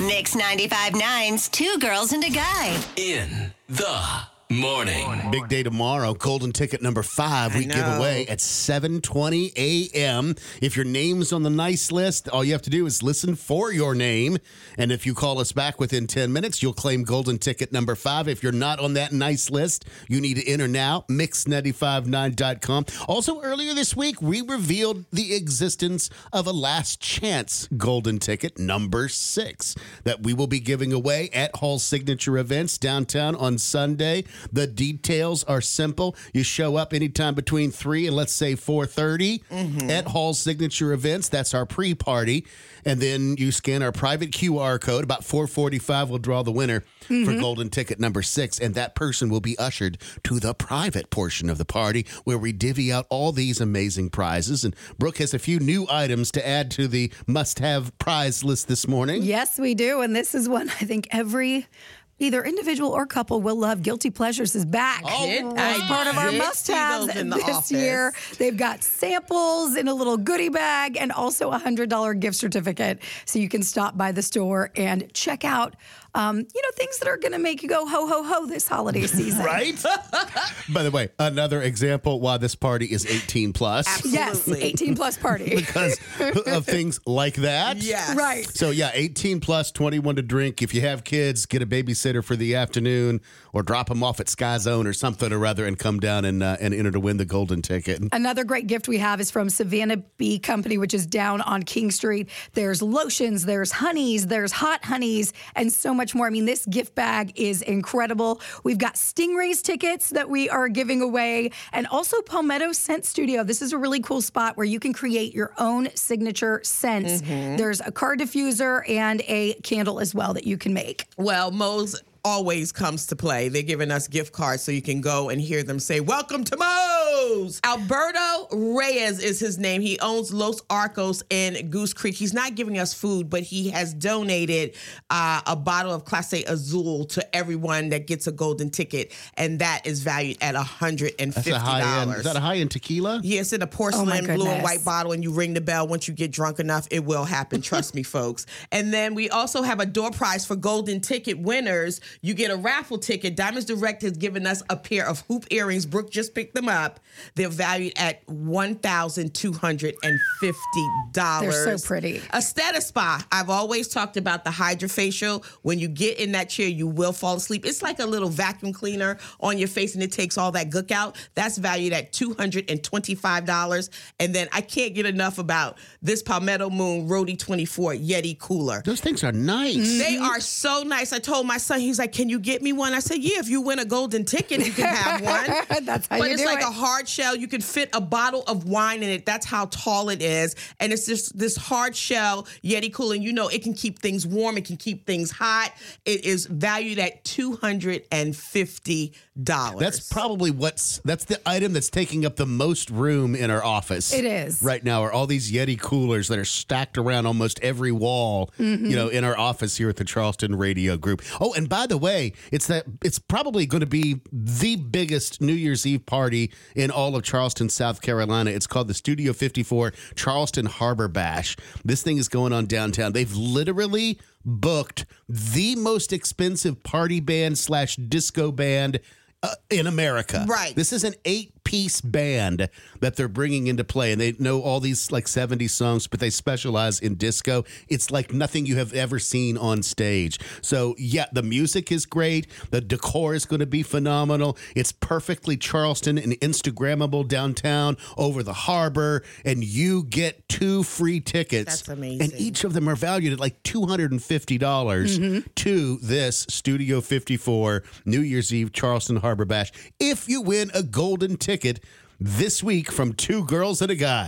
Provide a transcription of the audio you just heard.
Mix 95.9's Two Girls and a Guy. In the morning. Big day tomorrow. Golden ticket number five. We give away at 7:20 a.m. If your name's on the nice list, all you have to do is listen for your name, and if you call us back within 10 minutes, you'll claim golden ticket number five. If you're not on that nice list, you need to enter now. Mix959.com. Also, earlier this week, we revealed the existence of a last chance golden ticket number six that we will be giving away at Hall Signature Events downtown on Sunday. The details are simple. You show up anytime between three and let's say four mm-hmm. at Hall Signature Events. That's our pre-party, and then you scan our private QR code. About four forty-five, we'll draw the winner for mm-hmm. golden ticket number six, and that person will be ushered to the private portion of the party where we divvy out all these amazing prizes. And Brooke has a few new items to add to the must-have prize list this morning. Yes, we do. And this is one I think every either individual or couple will love. Guilty Pleasures is back. Did As I part of our must see haves those in the this office. year. They've got samples in a little goodie bag and also a $100 gift certificate. So you can stop by the store and check out, um, you know, things that are going to make you go ho, ho, ho this holiday season. Right? By the way, another example why this party is 18 plus Yes, 18 plus party. because of things like that. Yes. right. So yeah, 18 plus, 21 to drink. If you have kids, get a babysitter for the afternoon, or drop them off at Sky Zone or something or other, and come down and uh, and enter to win the golden ticket. Another great gift we have is from Savannah Bee Company, which is down on King Street. There's lotions, there's honeys, there's hot honeys, and so much more. I mean, this gift bag is incredible. We've got Stingrays tickets that we are giving away, and also Palmetto Scent Studio. This is a really cool spot where you can create your own signature scents. There's a car diffuser and a candle as well that you can make. Well, Moe's always comes to play. They're giving us gift cards so you can go and hear them say, Welcome to Moe's. Alberto Reyes is his name. He owns Los Arcos in Goose Creek. He's not giving us food, but he has donated uh, a bottle of Clase Azul to everyone that gets a golden ticket, and that is valued at $150. That's a high end. Is that a high end tequila? Yes, in a Oh, porcelain my blue and white bottle, and you ring the bell. Once you get drunk enough, it will happen. Trust me, folks. And then we also have a door prize for golden ticket winners. You get a raffle ticket. Diamonds Direct has given us a pair of hoop earrings. Brooke just picked them up. They're valued at one thousand two hundred and fifty dollars. They're so pretty. A status spa. I've always talked about the hydrofacial. When you get in that chair, you will fall asleep. It's like a little vacuum cleaner on your face and it takes all that gook out. That's valued at $225. And then I can't get enough about this Palmetto Moon Roadie 24 Yeti cooler. Those things are nice. They are so nice. I told my son, he's like, Can you get me one? I said, Yeah, if you win a golden ticket, you can have one. That's how but you it's do like it. a hard shell. You can fit a bottle of wine in it. That's how tall it is. And it's just this hard shell Yeti cooler. And you know, it can keep things warm, it can keep things hot. It is valued at $250. That's probably what's that's the item that's taking up the most room in our office. It is. right now. Are all these Yeti coolers that are stacked around almost every wall, Mm-hmm. you know, in our office here at the Charleston Radio Group. Oh, and by the way, it's that it's probably going to be the biggest New Year's Eve party in all of Charleston, South Carolina. It's called the Studio 54 Charleston Harbor Bash. This thing is going on downtown. They've literally booked the most expensive party band slash disco band uh, in America. Right. This is an eight piece band that they're bringing into play. And they know all these like 70 songs, but they specialize in disco. It's like nothing you have ever seen on stage. So, yeah, the music is great. The decor is going to be phenomenal. It's perfectly Charleston and Instagrammable downtown over the harbor. And you get two free tickets. That's amazing. And each of them are valued at like $250 mm-hmm. to this Studio 54 New Year's Eve Charleston Harbor Bash if you win a golden ticket this week from two girls and a guy.